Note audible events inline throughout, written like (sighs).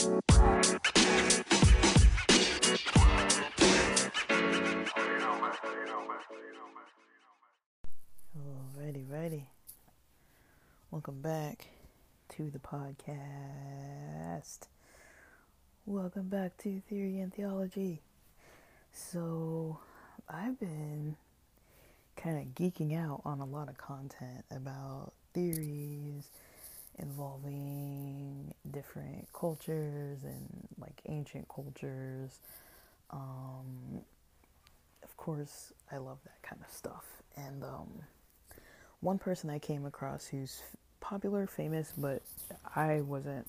Alrighty, ready. Welcome back to the podcast. Welcome back to Theory and Theology. So, I've been kind of geeking out on a lot of content about theories involving different cultures and like ancient cultures. Um, of course, I love that kind of stuff. And um, one person I came across who's popular, famous, but I wasn't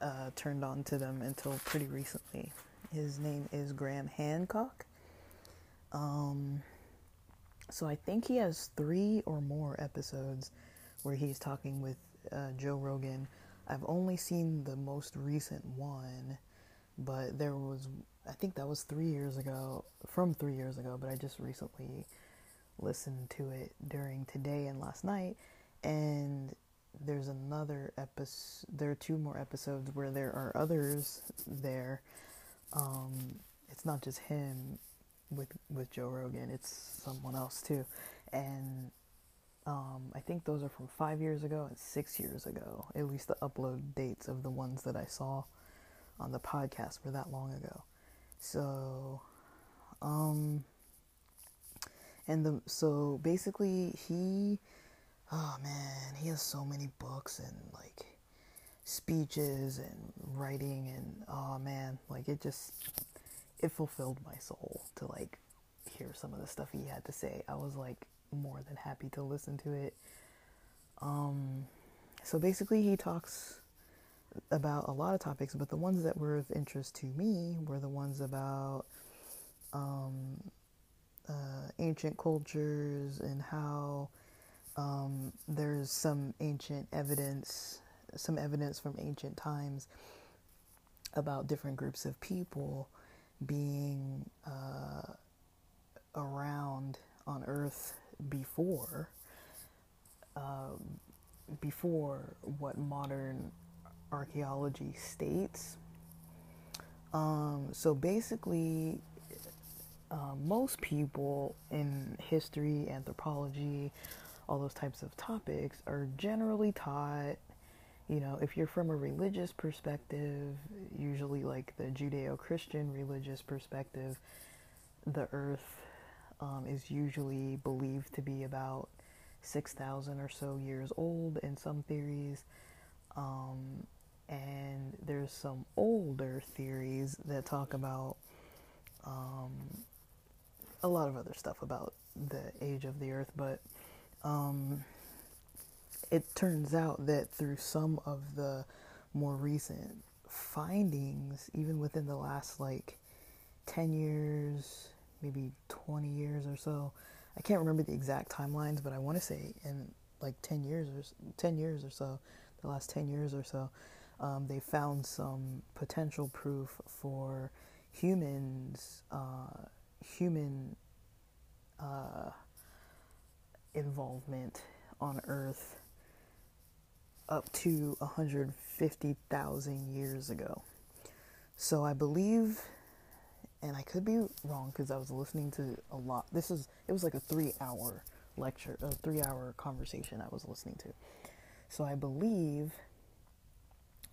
uh, turned on to them until pretty recently. His name is Graham Hancock. Um, so I think he has three or more episodes where he's talking with uh, Joe Rogan. I've only seen the most recent one, but there was, I think that was three years ago, from three years ago, but I just recently listened to it during today and last night. And there's another episode, there are two more episodes where there are others there. Um, it's not just him with with Joe Rogan, it's someone else too. And um, I think those are from five years ago and six years ago. At least the upload dates of the ones that I saw on the podcast were that long ago. So, um, and the so basically he, oh man, he has so many books and like speeches and writing and oh man, like it just it fulfilled my soul to like hear some of the stuff he had to say. I was like more than happy to listen to it. Um, so basically, he talks about a lot of topics, but the ones that were of interest to me were the ones about um, uh, ancient cultures and how um, there's some ancient evidence, some evidence from ancient times about different groups of people being uh, around on Earth before um, before what modern archaeology states. Um, so basically, uh, most people in history, anthropology, all those types of topics are generally taught. You know, if you're from a religious perspective, usually like the Judeo Christian religious perspective, the earth um, is usually believed to be about 6,000 or so years old in some theories. Um, and there's some older theories that talk about um, a lot of other stuff about the age of the earth, but um, it turns out that through some of the more recent findings, even within the last like 10 years, maybe 20 years or so. I can't remember the exact timelines, but I want to say in like 10 years or 10 years or so, the last 10 years or so, um, they found some potential proof for humans, uh, human uh, involvement on Earth up to 150,000 years ago. So I believe and I could be wrong because I was listening to a lot. This is it was like a three hour lecture, a three hour conversation I was listening to. So I believe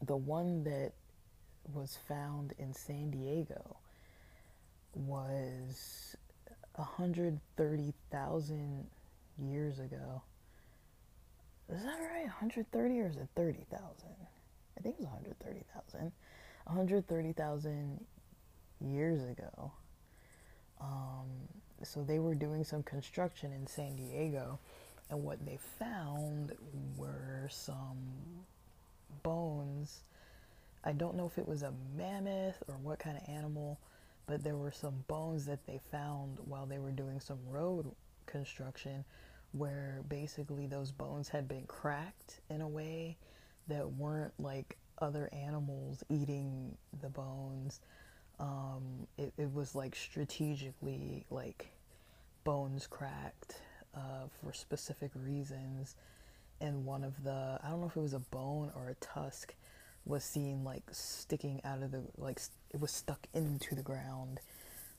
the one that was found in San Diego was 130,000 years ago. Is that right? 130 or is it 30,000? I think it was 130,000. 130,000 years ago. Um, so they were doing some construction in San Diego, and what they found were some bones. I don't know if it was a mammoth or what kind of animal, but there were some bones that they found while they were doing some road construction where basically those bones had been cracked in a way that weren't like other animals eating the bones um, it, it was like strategically like bones cracked uh, for specific reasons and one of the i don't know if it was a bone or a tusk was seen like sticking out of the like it was stuck into the ground.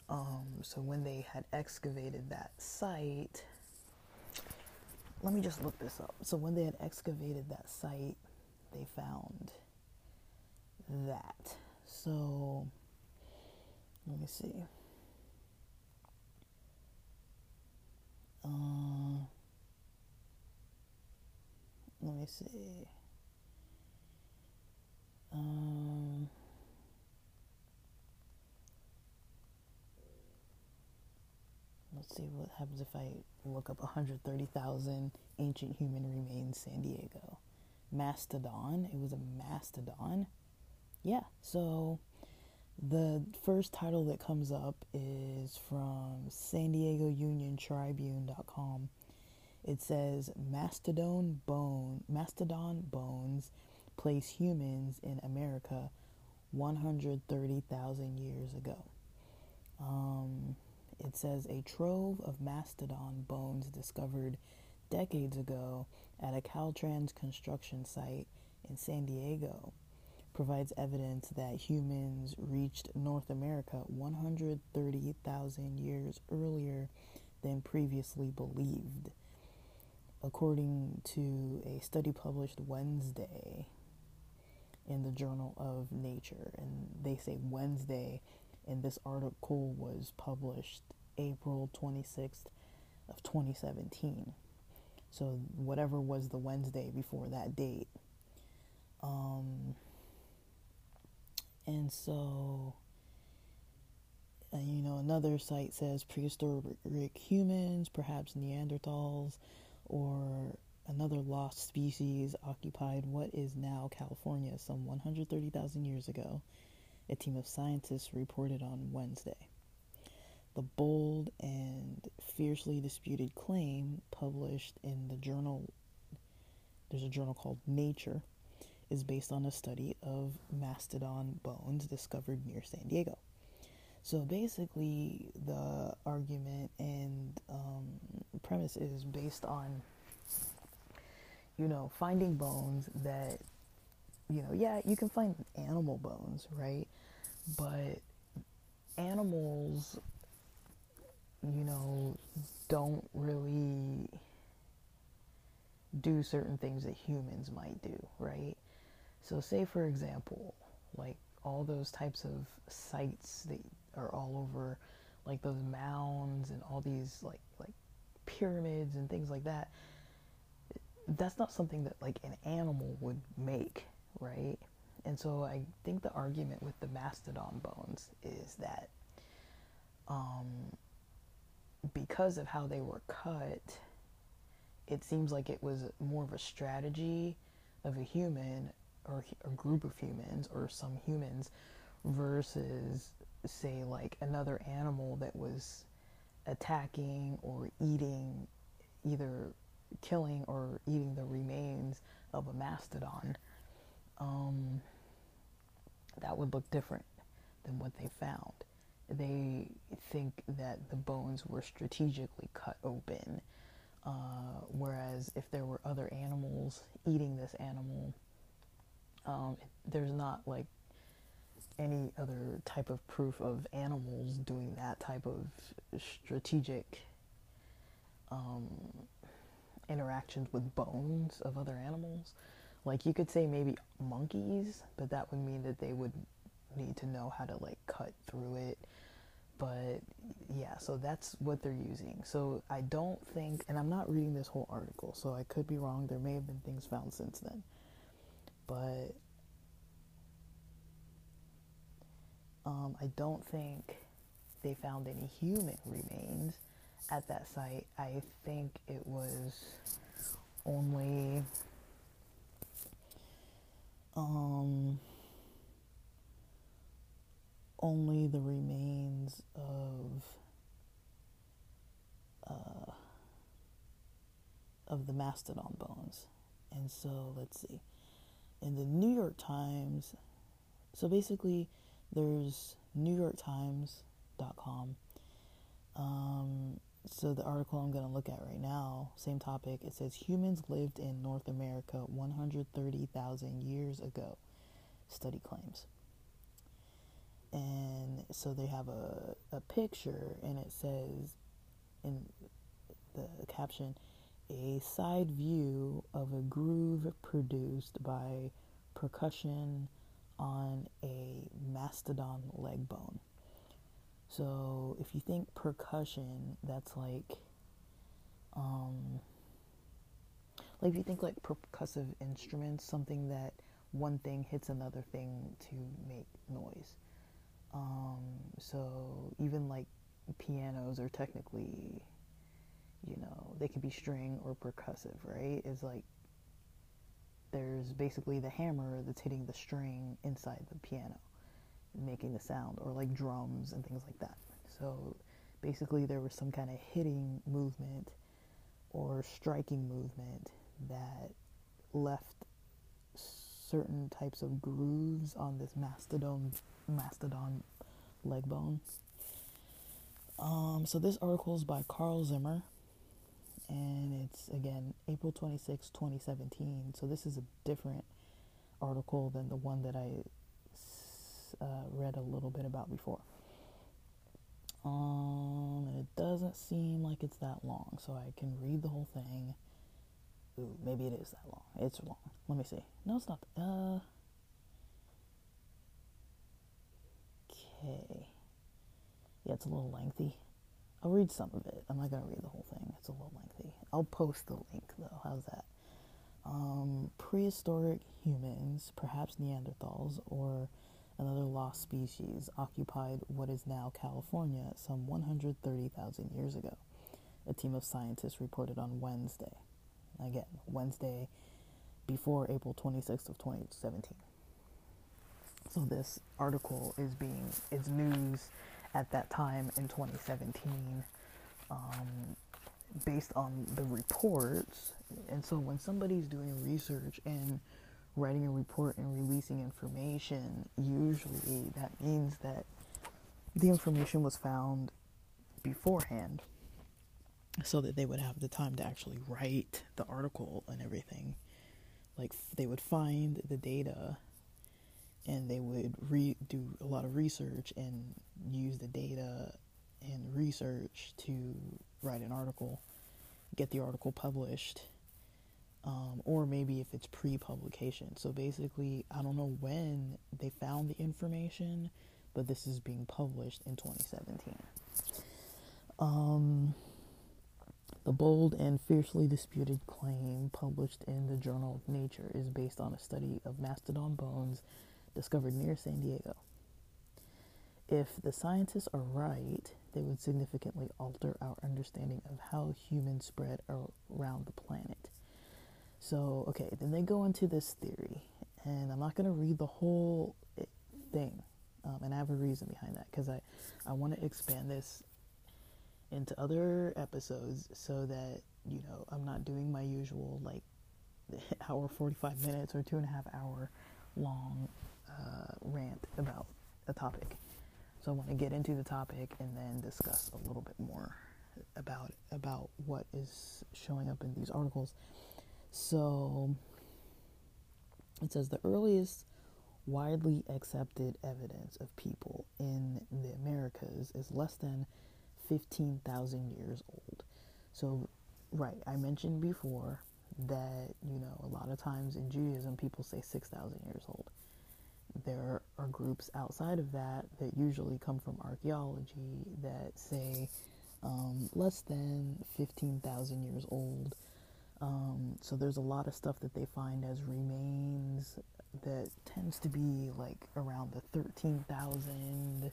Um, so when they had excavated that site, let me just look this up. So when they had excavated that site, they found that. So let me see. Uh, let me see. Um, let's see what happens if I look up 130,000 ancient human remains San Diego. Mastodon. It was a mastodon. Yeah, so the first title that comes up is from San Diego Union Tribune.com. It says Mastodon bone Mastodon bones place humans in America 130,000 years ago. Um, it says a trove of mastodon bones discovered decades ago at a Caltrans construction site in San Diego provides evidence that humans reached North America 130,000 years earlier than previously believed. According to a study published Wednesday in the Journal of Nature, and they say Wednesday, and this article was published April 26th of 2017. So whatever was the Wednesday before that date. Um, and so, uh, you know, another site says prehistoric humans, perhaps Neanderthals, or another lost species occupied what is now California some 130,000 years ago, a team of scientists reported on Wednesday. The bold and fiercely disputed claim published in the journal, there's a journal called Nature, is based on a study of mastodon bones discovered near San Diego. So basically, the argument and um, premise is based on you know, finding bones that, you know, yeah, you can find animal bones, right? But animals, you know, don't really do certain things that humans might do, right? So, say for example, like all those types of sites that are all over, like those mounds and all these like like pyramids and things like that that's not something that like an animal would make, right? And so I think the argument with the mastodon bones is that um, because of how they were cut, it seems like it was more of a strategy of a human or a group of humans or some humans versus, say, like another animal that was attacking or eating either killing or eating the remains of a mastodon, um, that would look different than what they found. They think that the bones were strategically cut open, uh, whereas if there were other animals eating this animal, um, there's not like any other type of proof of animals doing that type of strategic um, interactions with bones of other animals. Like you could say maybe monkeys, but that would mean that they would need to know how to like cut through it. But yeah, so that's what they're using. So I don't think, and I'm not reading this whole article, so I could be wrong. There may have been things found since then. But um, I don't think they found any human remains at that site, I think it was only um, only the remains of uh, of the mastodon bones. And so let's see. In the New York Times, so basically there's newyorktimes.com. Um, so the article I'm going to look at right now, same topic, it says humans lived in North America 130,000 years ago. study claims. And so they have a, a picture, and it says in the caption, a side view of a groove produced by percussion on a mastodon leg bone. So if you think percussion, that's like, um, like if you think like percussive instruments, something that one thing hits another thing to make noise. Um, so even like pianos are technically, you know, they could be string or percussive, right? Is like there's basically the hammer that's hitting the string inside the piano, making the sound, or like drums and things like that. So basically, there was some kind of hitting movement or striking movement that left certain types of grooves on this mastodon mastodon leg bone. Um, so this article is by Carl Zimmer, and it's again April 26, 2017. So this is a different article than the one that I uh, read a little bit about before. Um, and it doesn't seem like it's that long, so I can read the whole thing. Ooh, maybe it is that long. It's long. Let me see. No, it's not. Uh. Okay. Yeah, it's a little lengthy. I'll read some of it. I'm not gonna read the whole thing. It's a little lengthy. I'll post the link though. How's that? Um, prehistoric humans, perhaps Neanderthals or another lost species, occupied what is now California some 130,000 years ago. A team of scientists reported on Wednesday. Again, Wednesday before April 26th of 2017. So this article is being it's news at that time in 2017, um, based on the reports. And so when somebody's doing research and writing a report and releasing information, usually that means that the information was found beforehand so that they would have the time to actually write the article and everything. Like they would find the data and they would re- do a lot of research and use the data and research to write an article, get the article published, um, or maybe if it's pre publication. So basically, I don't know when they found the information, but this is being published in 2017. Um, the bold and fiercely disputed claim published in the Journal of Nature is based on a study of mastodon bones discovered near San Diego. If the scientists are right, they would significantly alter our understanding of how humans spread around the planet. So, okay, then they go into this theory, and I'm not going to read the whole thing, um, and I have a reason behind that because I, I want to expand this into other episodes so that, you know, I'm not doing my usual like (laughs) hour 45 minutes or two and a half hour long uh, rant about a topic. So I want to get into the topic and then discuss a little bit more about about what is showing up in these articles. So it says the earliest widely accepted evidence of people in the Americas is less than 15,000 years old. So, right, I mentioned before that, you know, a lot of times in Judaism people say 6,000 years old there are groups outside of that that usually come from archaeology that say um, less than 15,000 years old. Um, so there's a lot of stuff that they find as remains that tends to be like around the 13,000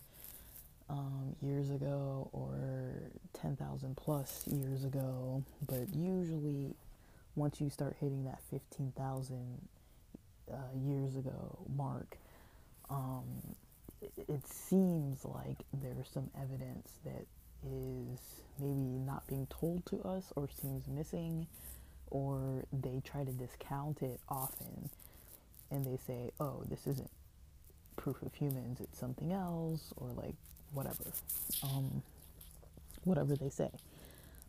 um, years ago or 10,000 plus years ago. But usually, once you start hitting that 15,000 uh, years ago mark, um, it seems like there's some evidence that is maybe not being told to us or seems missing, or they try to discount it often and they say, oh, this isn't proof of humans, it's something else, or like whatever. Um, whatever they say.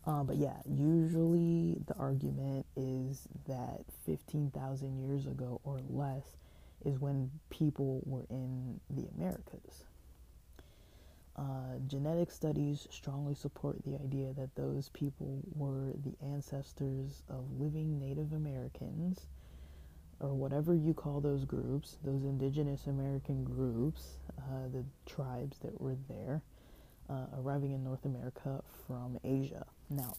Uh, but yeah, usually the argument is that 15,000 years ago or less is when people were in the Americas. Uh, genetic studies strongly support the idea that those people were the ancestors of living Native Americans, or whatever you call those groups, those indigenous American groups, uh, the tribes that were there, uh, arriving in North America from Asia. Now,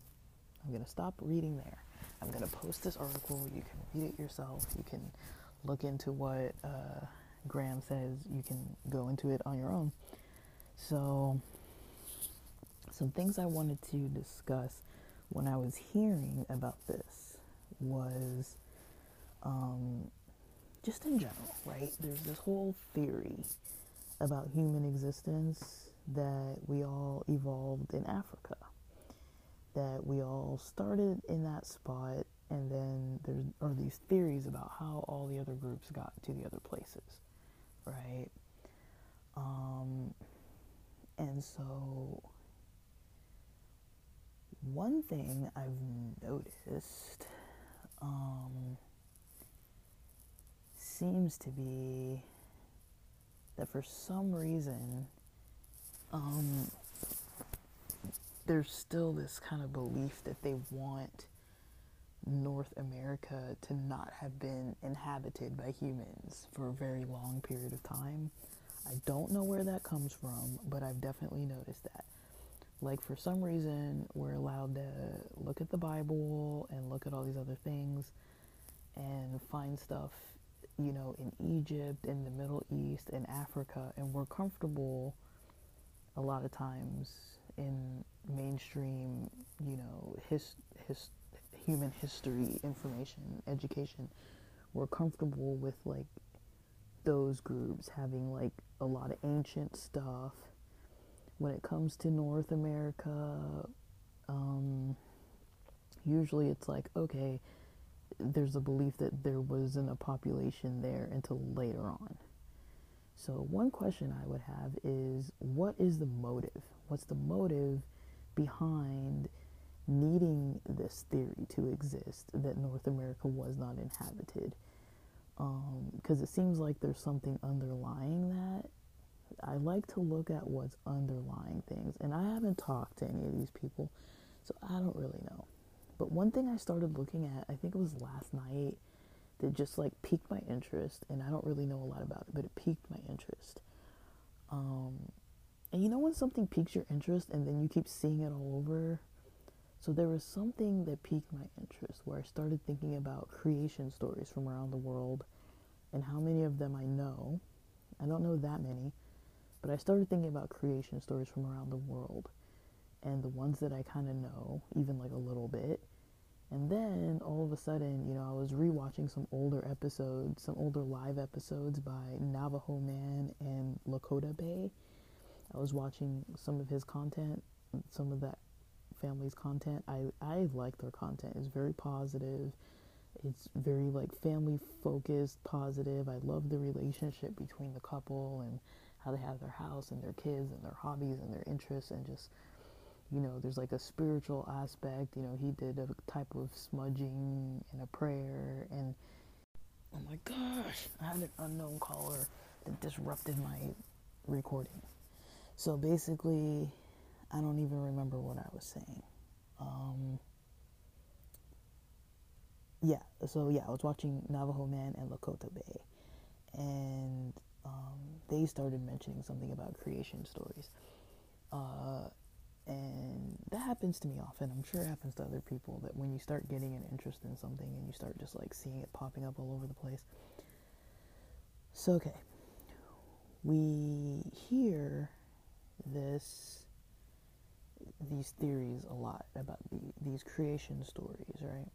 I'm going to stop reading there. I'm going to post this article. You can read it yourself. You can look into what uh, Graham says. You can go into it on your own. So, some things I wanted to discuss when I was hearing about this was um, just in general, right? There's this whole theory about human existence that we all evolved in Africa, that we all started in that spot, and then there are these theories about how all the other groups got to the other places, right? Um, and so, one thing I've noticed um, seems to be that for some reason, um, there's still this kind of belief that they want North America to not have been inhabited by humans for a very long period of time. I don't know where that comes from, but I've definitely noticed that. Like, for some reason, we're allowed to look at the Bible and look at all these other things and find stuff, you know, in Egypt, in the Middle East, in Africa, and we're comfortable a lot of times in mainstream, you know, his, his, human history information, education. We're comfortable with like those groups having like a lot of ancient stuff. When it comes to North America, um, usually it's like, okay, there's a belief that there wasn't a population there until later on. So, one question I would have is what is the motive? What's the motive behind needing this theory to exist that North America was not inhabited? because um, it seems like there's something underlying that. I like to look at what's underlying things, and I haven't talked to any of these people, so I don't really know. But one thing I started looking at, I think it was last night, that just like piqued my interest, and I don't really know a lot about it, but it piqued my interest. Um, and you know when something piques your interest, and then you keep seeing it all over. So there was something that piqued my interest where I started thinking about creation stories from around the world and how many of them I know. I don't know that many, but I started thinking about creation stories from around the world and the ones that I kind of know, even like a little bit. And then all of a sudden, you know, I was rewatching some older episodes, some older live episodes by Navajo Man and Lakota Bay. I was watching some of his content, some of that family's content. I I like their content. It's very positive. It's very like family focused, positive. I love the relationship between the couple and how they have their house and their kids and their hobbies and their interests and just you know, there's like a spiritual aspect. You know, he did a type of smudging and a prayer and oh my gosh, I had an unknown caller that disrupted my recording. So basically, I don't even remember what I was saying. Um, yeah, so yeah, I was watching Navajo Man and Lakota Bay, and um, they started mentioning something about creation stories. Uh, and that happens to me often. I'm sure it happens to other people that when you start getting an interest in something and you start just like seeing it popping up all over the place. So, okay, we hear this these theories a lot about the, these creation stories, right?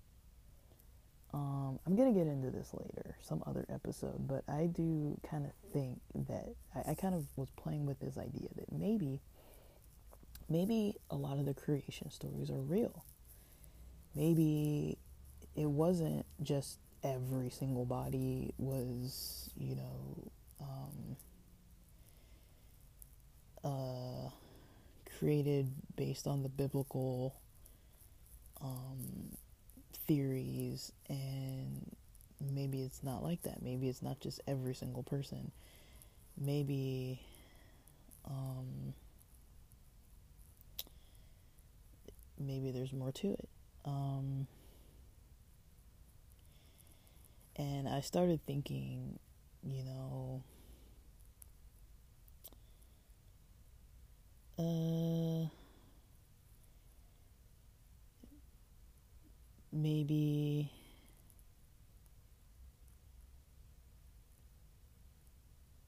Um, I'm gonna get into this later, some other episode, but I do kind of think that I, I kind of was playing with this idea that maybe, maybe a lot of the creation stories are real. Maybe it wasn't just every single body was, you know, um, uh, created based on the biblical um, theories, and maybe it's not like that. Maybe it's not just every single person. Maybe um, maybe there's more to it. Um, and I started thinking, you know, uh, maybe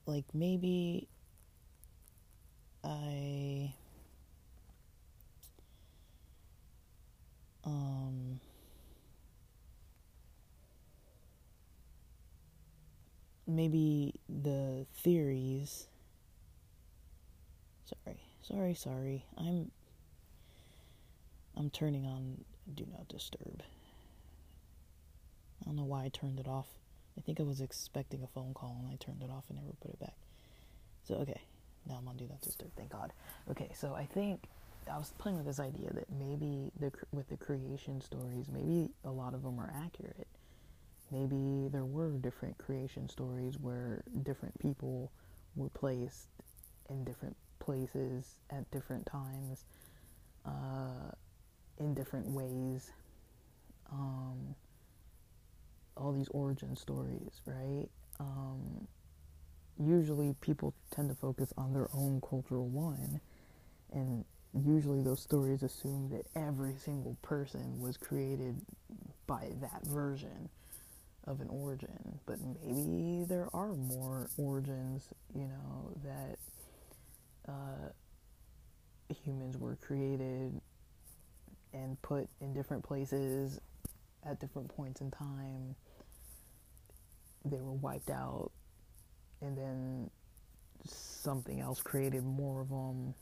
like maybe I um maybe the theories sorry sorry sorry. I'm i'm turning on do not disturb. I don't know why i turned it off. I think i was expecting a phone call and i turned it off and never put it back. So okay. Now i'm on do not disturb thank god. Okay so i think i was playing with this idea that maybe the with the creation stories maybe a lot of them are accurate. Maybe there were different creation stories where different people were placed in different places at different times, uh, in different ways. Um, all these origin stories, right? Um, usually people tend to focus on their own cultural line, and usually those stories assume that every single person was created by that version of an origin, but maybe there are more origins, you know, that uh, humans were created and put in different places at different points in time. They were wiped out, and then something else created more of them.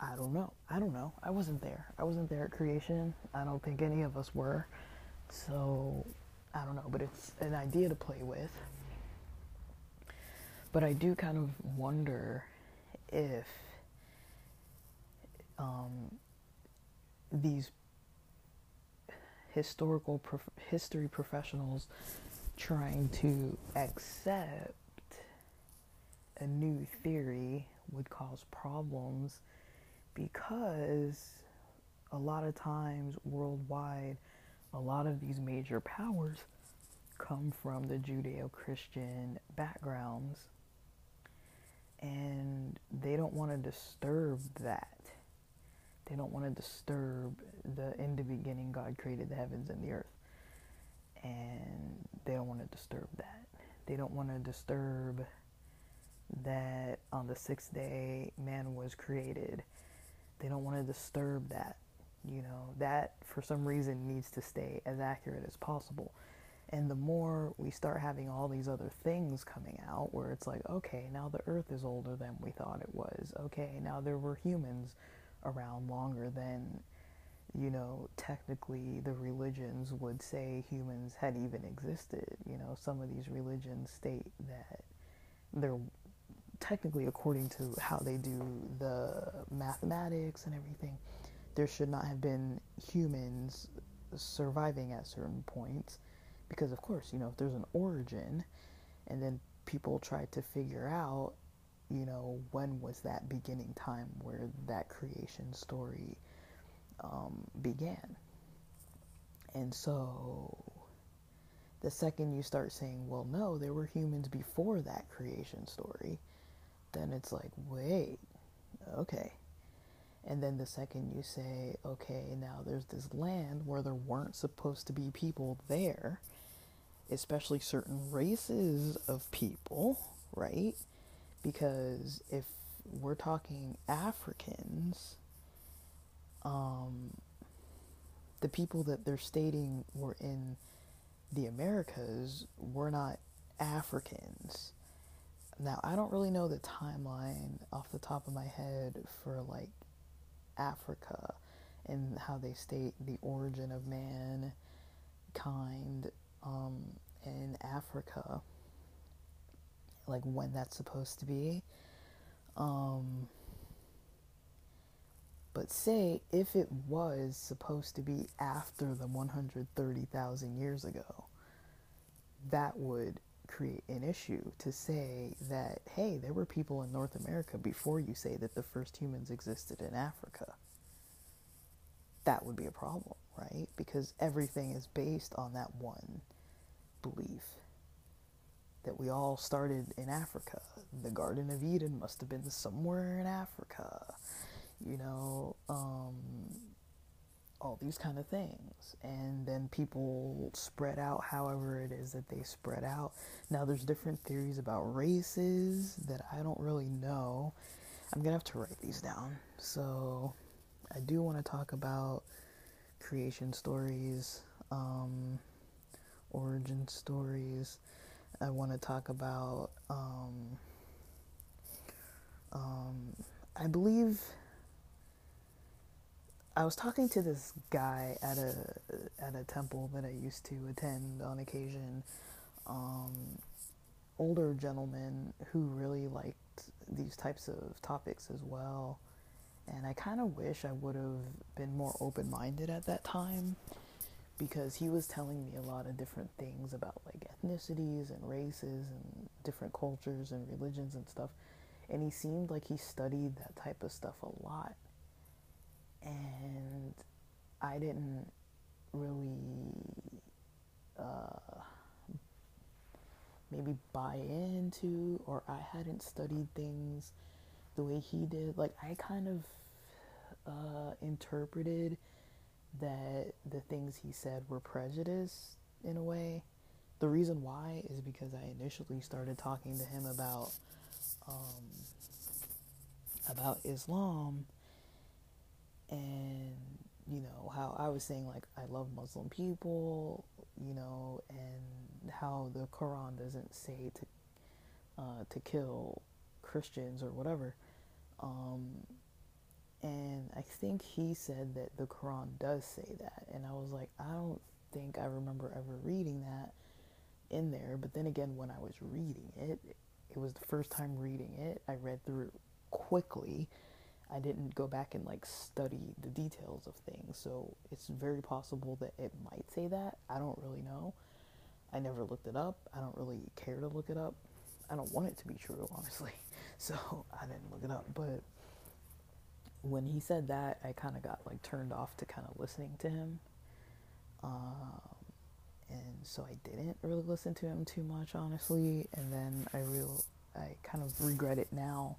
I don't know. I don't know. I wasn't there. I wasn't there at creation. I don't think any of us were. So I don't know, but it's an idea to play with. But I do kind of wonder if um, these historical prof- history professionals trying to accept a new theory would cause problems because a lot of times worldwide a lot of these major powers come from the Judeo Christian backgrounds, and they don't want to disturb that. They don't want to disturb the in the beginning God created the heavens and the earth. And they don't want to disturb that. They don't want to disturb that on the sixth day man was created. They don't want to disturb that you know, that for some reason needs to stay as accurate as possible. And the more we start having all these other things coming out where it's like, okay, now the earth is older than we thought it was. Okay, now there were humans around longer than, you know, technically the religions would say humans had even existed. You know, some of these religions state that they're technically according to how they do the mathematics and everything there should not have been humans surviving at certain points because of course you know if there's an origin and then people try to figure out you know when was that beginning time where that creation story um, began. And so the second you start saying well no there were humans before that creation story then it's like wait okay. And then the second you say, okay, now there's this land where there weren't supposed to be people there, especially certain races of people, right? Because if we're talking Africans, um, the people that they're stating were in the Americas were not Africans. Now, I don't really know the timeline off the top of my head for like Africa and how they state the origin of mankind um, in Africa, like when that's supposed to be. Um, but say if it was supposed to be after the 130,000 years ago, that would create an issue to say that, hey, there were people in North America before you say that the first humans existed in Africa. That would be a problem, right? Because everything is based on that one belief that we all started in Africa. The Garden of Eden must have been somewhere in Africa, you know, um, all these kind of things. And then people spread out however it is that they spread out. Now, there's different theories about races that I don't really know. I'm to have to write these down. So, I do want to talk about creation stories, um, origin stories. I want to talk about, um, um, I believe I was talking to this guy at a at a temple that I used to attend on occasion. Um, older gentleman who really liked these types of topics as well, and I kind of wish I would have been more open minded at that time because he was telling me a lot of different things about like ethnicities and races and different cultures and religions and stuff, and he seemed like he studied that type of stuff a lot and I didn't really uh, maybe buy into, or I hadn't studied things the way he did. Like, I kind of uh, interpreted that the things he said were prejudice in a way. The reason why is because I initially started talking to him about um, about Islam and you know how I was saying like I love Muslim people, you know, and how the Quran doesn't say to uh, to kill Christians or whatever. Um, and I think he said that the Quran does say that, and I was like, I don't think I remember ever reading that in there. But then again, when I was reading it, it was the first time reading it. I read through quickly I didn't go back and like study the details of things. So it's very possible that it might say that. I don't really know. I never looked it up. I don't really care to look it up. I don't want it to be true, (laughs) honestly. So (laughs) I didn't look it up. But when he said that, I kind of got like turned off to kind of listening to him. Um, and so I didn't really listen to him too much, honestly. And then I real I kind of regret it now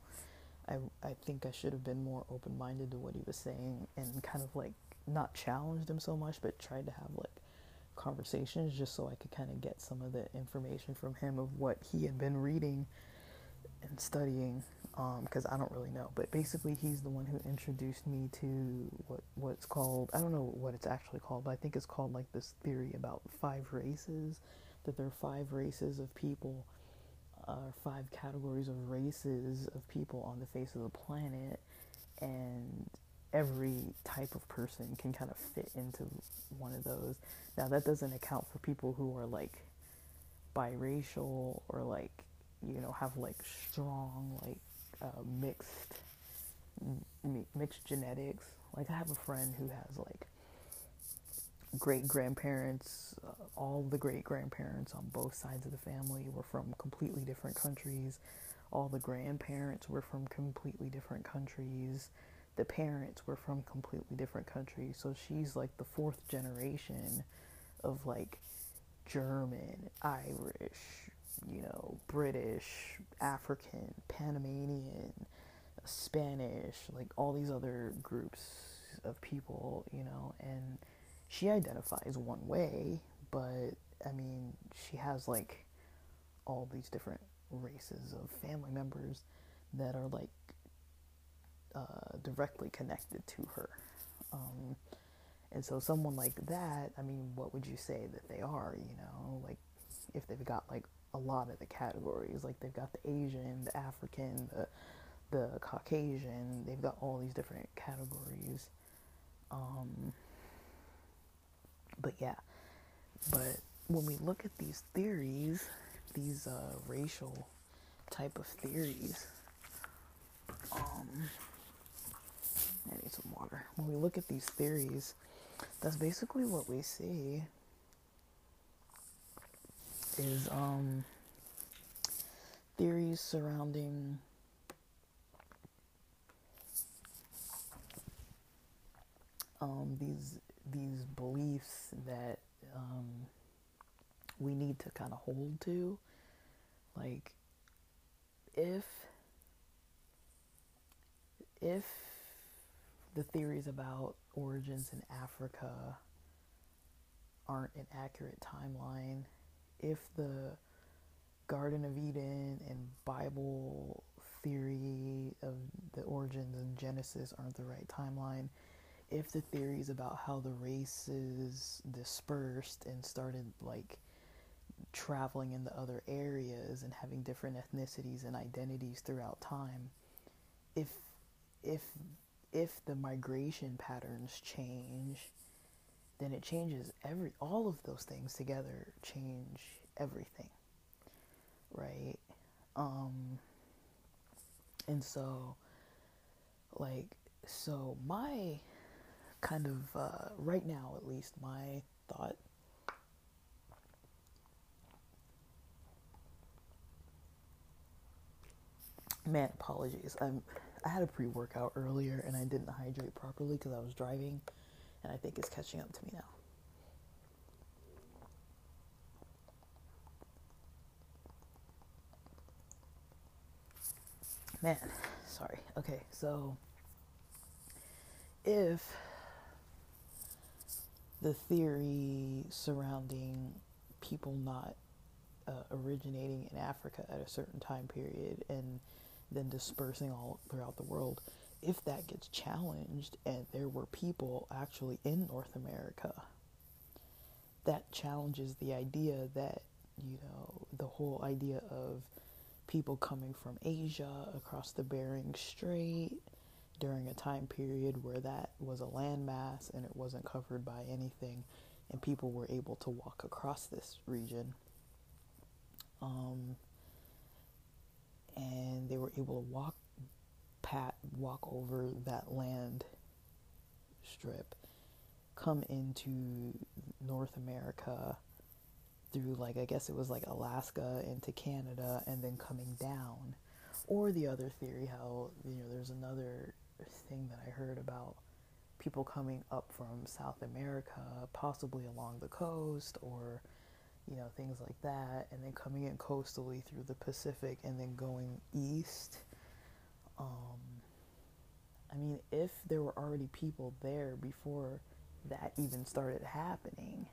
I, I think I should have been more open minded to what he was saying and kind of like not challenged him so much, but tried to have like conversations just so I could kind of get some of the information from him of what he had been reading and studying because um, I don't really know. But basically, he's the one who introduced me to what what's called I don't know what it's actually called, but I think it's called like this theory about five races. That there are five races of people uh, five categories of races of people on the face of the planet, and every type of person can kind of fit into one of those. Now, that doesn't account for people who are like biracial or like, you know, have like strong, like uh, mixed, mixed genetics. Like, I have a friend who has like great grandparents, uh, all the great grandparents on both sides of the family were from completely different countries. All the grandparents were from completely different countries. The parents were from completely different countries. So she's like the fourth generation of like German, Irish, you know, British, African, Panamanian, Spanish, like all these other groups of people, you know, and she identifies one way, but I mean, she has like all these different races of family members that are like uh, directly connected to her. Um, and so, someone like that, I mean, what would you say that they are? You know, like if they've got like a lot of the categories, like they've got the Asian, the African, the the Caucasian, they've got all these different categories. Um, but yeah, but when we look at these theories, these uh, racial type of theories, um, I need some water. When we look at these theories, that's basically what we see. Is um, theories surrounding um, these these beliefs that um, we need to kind of hold to, like if if the theories about origins in Africa aren't an accurate timeline, if the Garden of Eden and Bible theory of the origins and Genesis aren't the right timeline, if the theories about how the races dispersed and started like traveling in the other areas and having different ethnicities and identities throughout time, if if if the migration patterns change, then it changes every all of those things together change everything. Right? Um and so like so my kind of uh, right now at least my thought man apologies i'm i had a pre-workout earlier and i didn't hydrate properly because i was driving and i think it's catching up to me now. Man sorry. Okay so if the theory surrounding people not uh, originating in Africa at a certain time period and then dispersing all throughout the world, if that gets challenged and there were people actually in North America, that challenges the idea that, you know, the whole idea of people coming from Asia across the Bering Strait during a time period where that was a landmass and it wasn't covered by anything, and people were able to walk across this region. Um, and they were able to walk pat walk over that land strip come into North America through like I guess it was like Alaska into Canada and then coming down or the other theory how you know there's another thing that I heard about people coming up from South America, possibly along the coast or you know things like that, and then coming in coastally through the Pacific and then going east. Um, I mean, if there were already people there before that even started happening,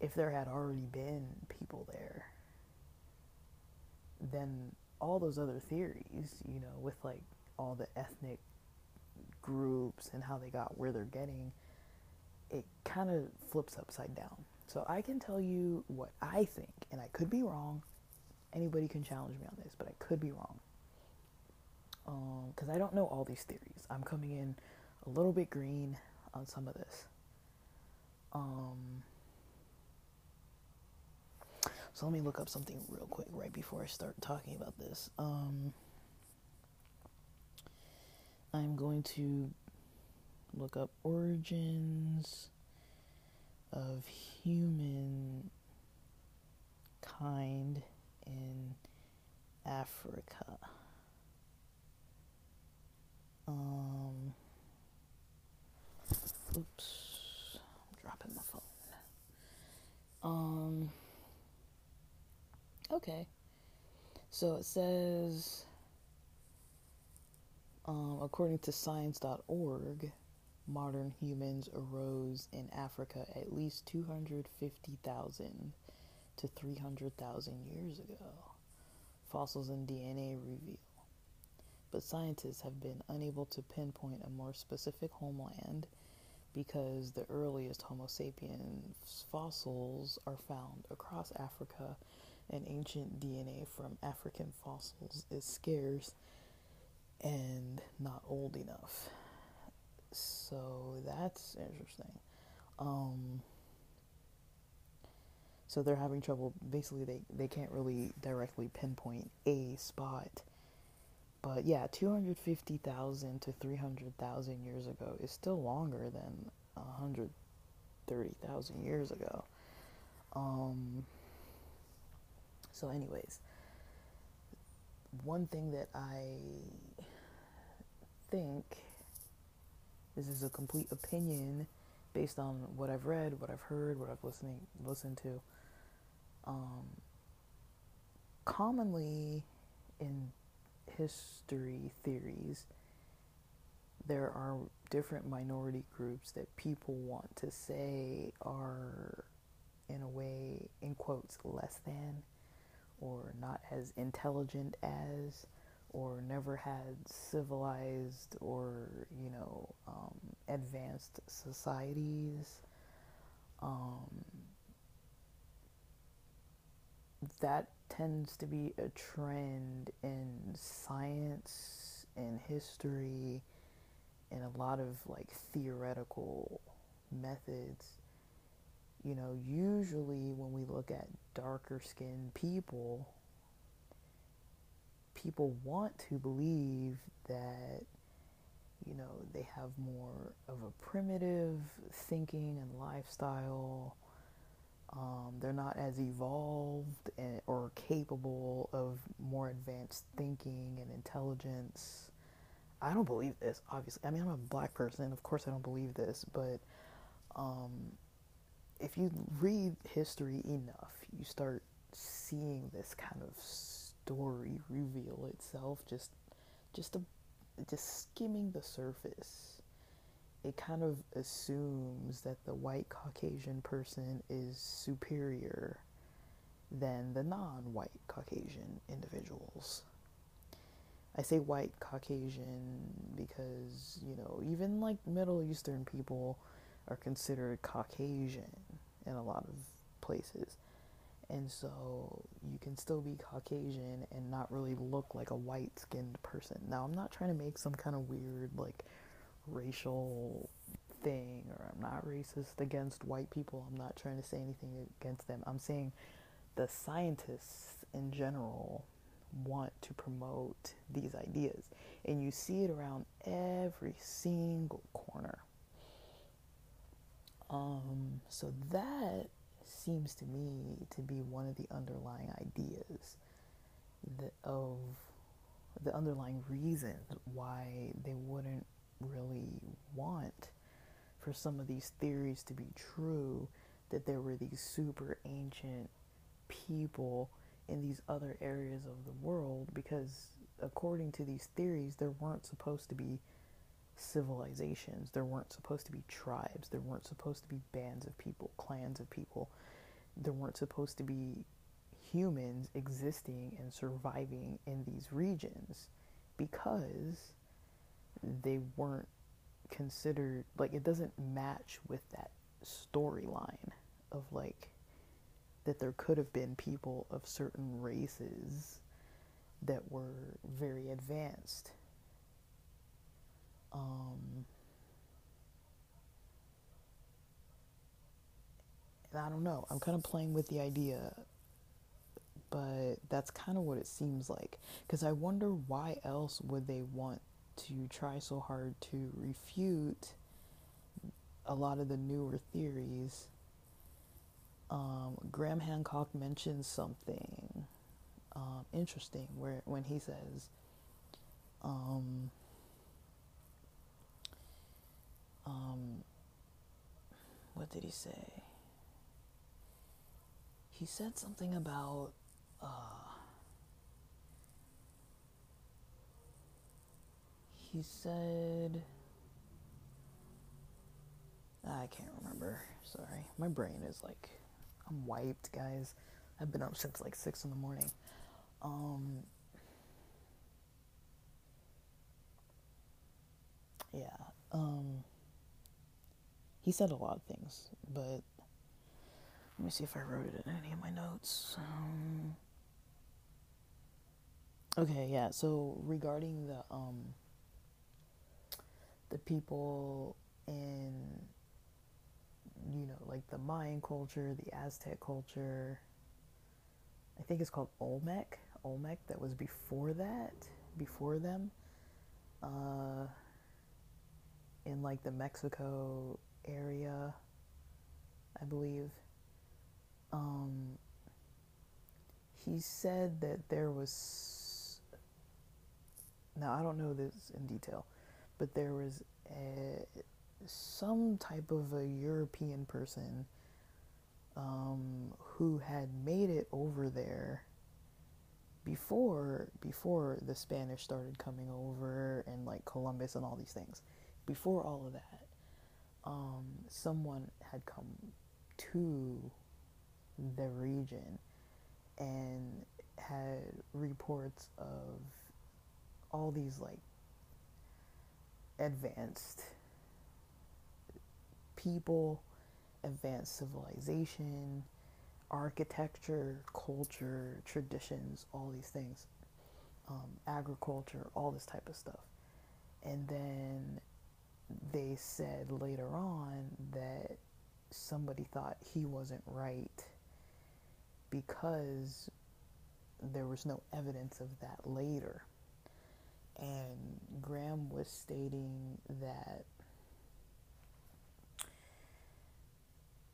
if there had already been people there, then all those other theories, you know, with like all the ethnic groups and how they got where they're getting, it kind of flips upside down. So I can tell you what I think, and I could be wrong. Anybody can challenge me on this, but I could be wrong. Because um, I don't know all these theories. I'm coming in a little bit green on some of this. Um, so let me look up something real quick right before I start talking about this. Um, I'm going to look up origins of human kind in Africa. Um, oops, I'm dropping my phone. Um, okay. So it says um, according to science.org, modern humans arose in Africa at least 250,000 to 300,000 years ago, fossils and DNA reveal. But scientists have been unable to pinpoint a more specific homeland because the earliest Homo sapiens fossils are found across Africa and ancient DNA from African fossils is scarce and not old enough. So that's interesting. Um, so they're having trouble. Basically, they, they can't really directly pinpoint a spot. But yeah, 250,000 to 300,000 years ago is still longer than 130,000 years ago. Um, so, anyways, one thing that I think this is a complete opinion based on what I've read, what I've heard, what I've listening listened to. Um, commonly in history theories, there are different minority groups that people want to say are, in a way, in quotes, less than, or not as intelligent as, or never had civilized or, you know, um, advanced societies. Um, that tends to be a trend in science and history and a lot of like theoretical methods. You know, usually when we look at darker skinned people, people want to believe that, you know, they have more of a primitive thinking and lifestyle um, they're not as evolved and, or capable of more advanced thinking and intelligence. I don't believe this, obviously. I mean, I'm a black person. Of course, I don't believe this. But um, if you read history enough, you start seeing this kind of story reveal itself just just a, just skimming the surface it kind of assumes that the white Caucasian person is superior than the non white Caucasian individuals. I say white Caucasian because, you know, even like Middle Eastern people are considered Caucasian in a lot of places. And so you can still be Caucasian and not really look like a white skinned person. Now, I'm not trying to make some kind of weird, like, racial thing or I'm not racist against white people. I'm not trying to say anything against them. I'm saying the scientists in general want to promote these ideas. And you see it around every single corner. Um, so that seems to me to be one of the underlying ideas that of the underlying reason why they wouldn't really want for some of these theories to be true that there were these super ancient people in these other areas of the world because according to these theories there weren't supposed to be civilizations there weren't supposed to be tribes there weren't supposed to be bands of people clans of people there weren't supposed to be humans existing and surviving in these regions because they weren't considered like it doesn't match with that storyline of like that there could have been people of certain races that were very advanced um, I don't know. I'm kind of playing with the idea, but that's kind of what it seems like. Because I wonder why else would they want to try so hard to refute a lot of the newer theories. Um, Graham Hancock mentions something um, interesting where when he says, um, um, what did he say? He said something about uh, he said I can't remember. Sorry. My brain is like I'm wiped, guys. I've been up since like 6 in the morning. Um Yeah. Um he said a lot of things, but let me see if I wrote it in any of my notes. Um, okay, yeah. So regarding the um the people in you know like the Mayan culture, the Aztec culture. I think it's called Olmec. Olmec that was before that, before them. Uh, in like the Mexico area, I believe. um, he said that there was now I don't know this in detail, but there was a, some type of a European person um, who had made it over there before before the Spanish started coming over and like Columbus and all these things. Before all of that, um, someone had come to the region and had reports of all these like advanced people, advanced civilization, architecture, culture, traditions, all these things, um, agriculture, all this type of stuff. And then they said later on that somebody thought he wasn't right because there was no evidence of that later. And Graham was stating that,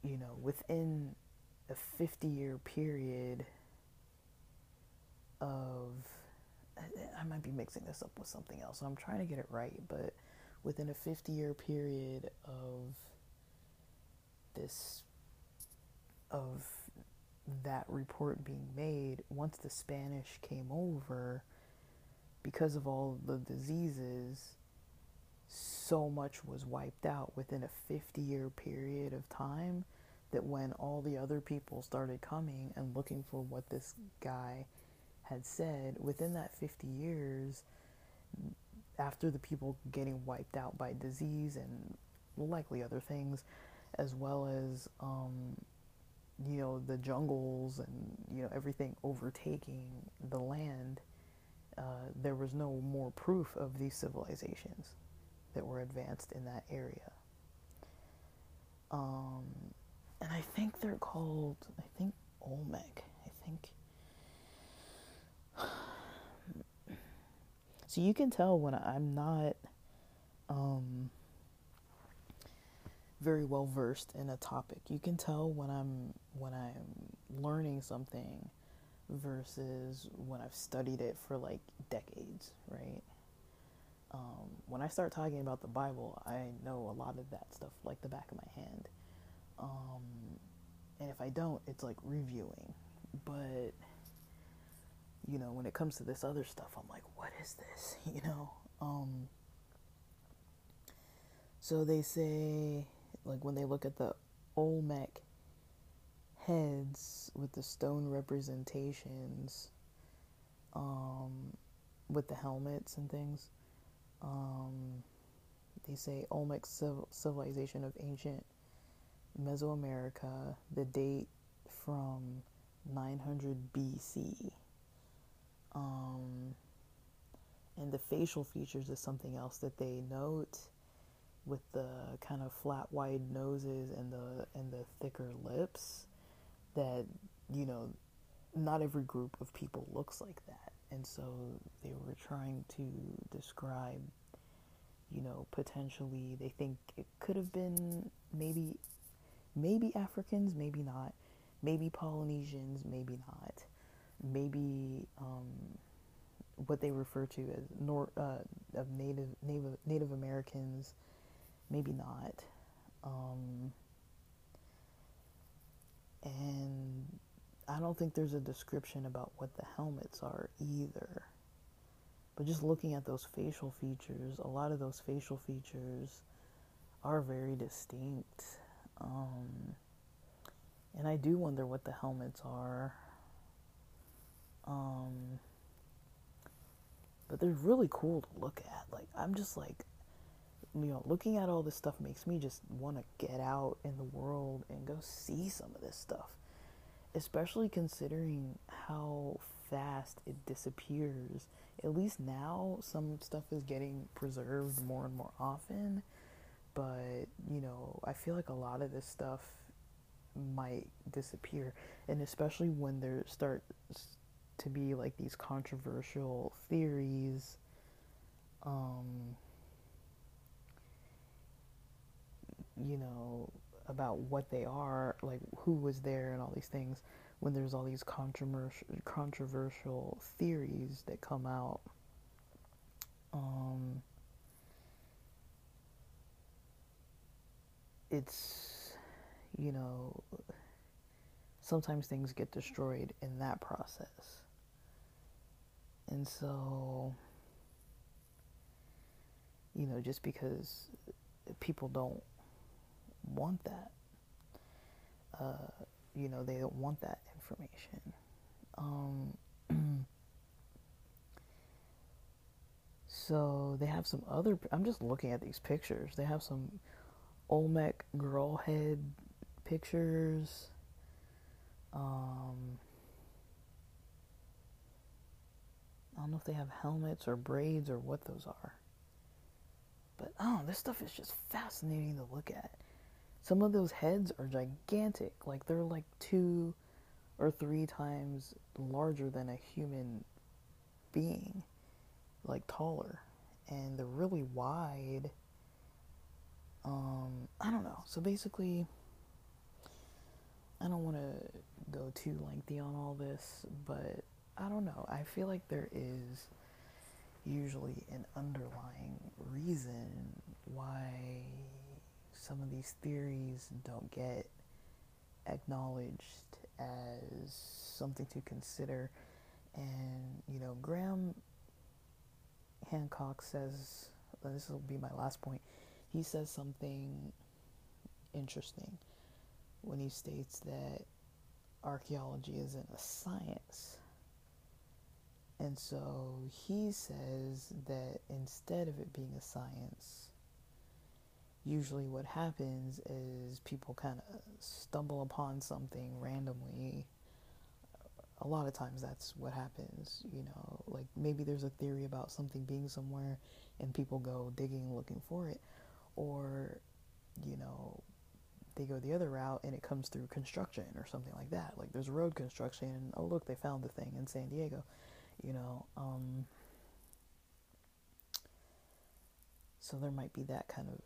you know, within a 50 year period of, I might be mixing this up with something else, so I'm trying to get it right, but within a 50 year period of this, of that report being made, once the Spanish came over, because of all the diseases, so much was wiped out within a 50 year period of time that when all the other people started coming and looking for what this guy had said, within that 50 years, after the people getting wiped out by disease and likely other things, as well as um, you know the jungles and you know everything overtaking the land, uh, there was no more proof of these civilizations that were advanced in that area. Um, and I think they're called, I think Olmec. I think. (sighs) So you can tell when I'm not um, very well versed in a topic. You can tell when I'm when I'm learning something versus when I've studied it for like decades, right? Um, when I start talking about the Bible, I know a lot of that stuff like the back of my hand. Um, and if I don't, it's like reviewing. But you know, when it comes to this other stuff, I'm like, what is this? (laughs) You know? Um, so they say, like, when they look at the Olmec heads with the stone representations, um, with the helmets and things, um, they say Olmec civilization of ancient Mesoamerica, the date from 900 BC. Um, and the facial features is something else that they note with the kind of flat wide noses and the and the thicker lips that you know not every group of people looks like that. And so they were trying to describe you know potentially they think it could have been maybe maybe Africans maybe not. Maybe Polynesians maybe not. Maybe um, what they refer to as nor- uh, of native, native Native Americans, maybe not. Um, and I don't think there's a description about what the helmets are either. But just looking at those facial features, a lot of those facial features are very distinct. Um, and I do wonder what the helmets are. Um, but they're really cool to look at. Like, I'm just like, you know, looking at all this stuff makes me just want to get out in the world and go see some of this stuff. Especially considering how fast it disappears. At least now, some stuff is getting preserved more and more often. But, you know, I feel like a lot of this stuff might disappear. And especially when there start to be like these controversial theories. Um, you know, about what they are, like who was there and all these things, when there's all these controversial controversial theories that come out. Um, it's you know sometimes things get destroyed in that process. And so, you know, just because people don't want that, uh, you know, they don't want that information. Um, (clears throat) so they have some other, I'm just looking at these pictures. They have some Olmec girl head pictures. Um, I don't know if they have helmets or braids or what those are. But oh, this stuff is just fascinating to look at. Some of those heads are gigantic. Like they're like two or three times larger than a human being, like taller. And they're really wide. Um, I don't know. So basically, I don't want to go too lengthy on all this, but I don't know. I feel like there is usually an underlying reason why some of these theories don't get acknowledged as something to consider. And, you know, Graham Hancock says, this will be my last point, he says something interesting when he states that archaeology isn't a science. And so he says that instead of it being a science, usually what happens is people kind of stumble upon something randomly. A lot of times that's what happens, you know, like maybe there's a theory about something being somewhere and people go digging looking for it. Or, you know, they go the other route and it comes through construction or something like that. Like there's road construction and oh look, they found the thing in San Diego, you know. Um, so there might be that kind of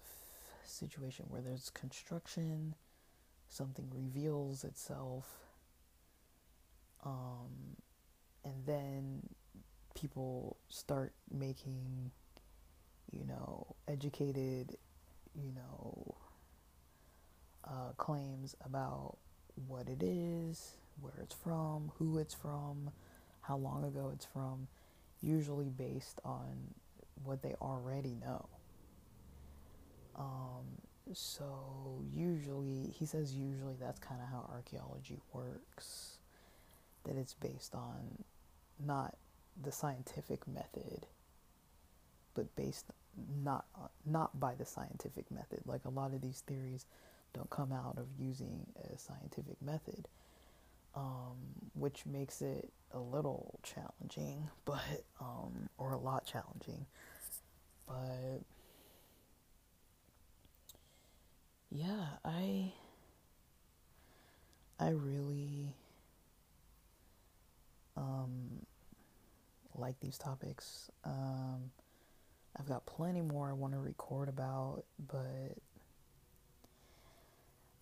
situation where there's construction, something reveals itself, um, and then people start making, you know, educated, you know uh, claims about what it is, where it's from, who it's from, how long ago it's from, usually based on what they already know. Um, so, usually, he says usually that's kind of how archaeology works, that it's based on not the scientific method, but based not not by the scientific method. Like a lot of these theories don't come out of using a scientific method, um, which makes it a little challenging, (laughs) but um, or a lot challenging. But yeah, I I really um, like these topics. Um, I've got plenty more I want to record about, but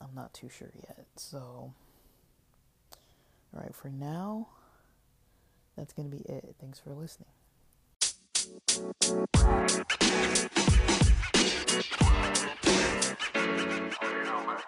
I'm not too sure yet. So, all right, for now, that's going to be it. Thanks for listening.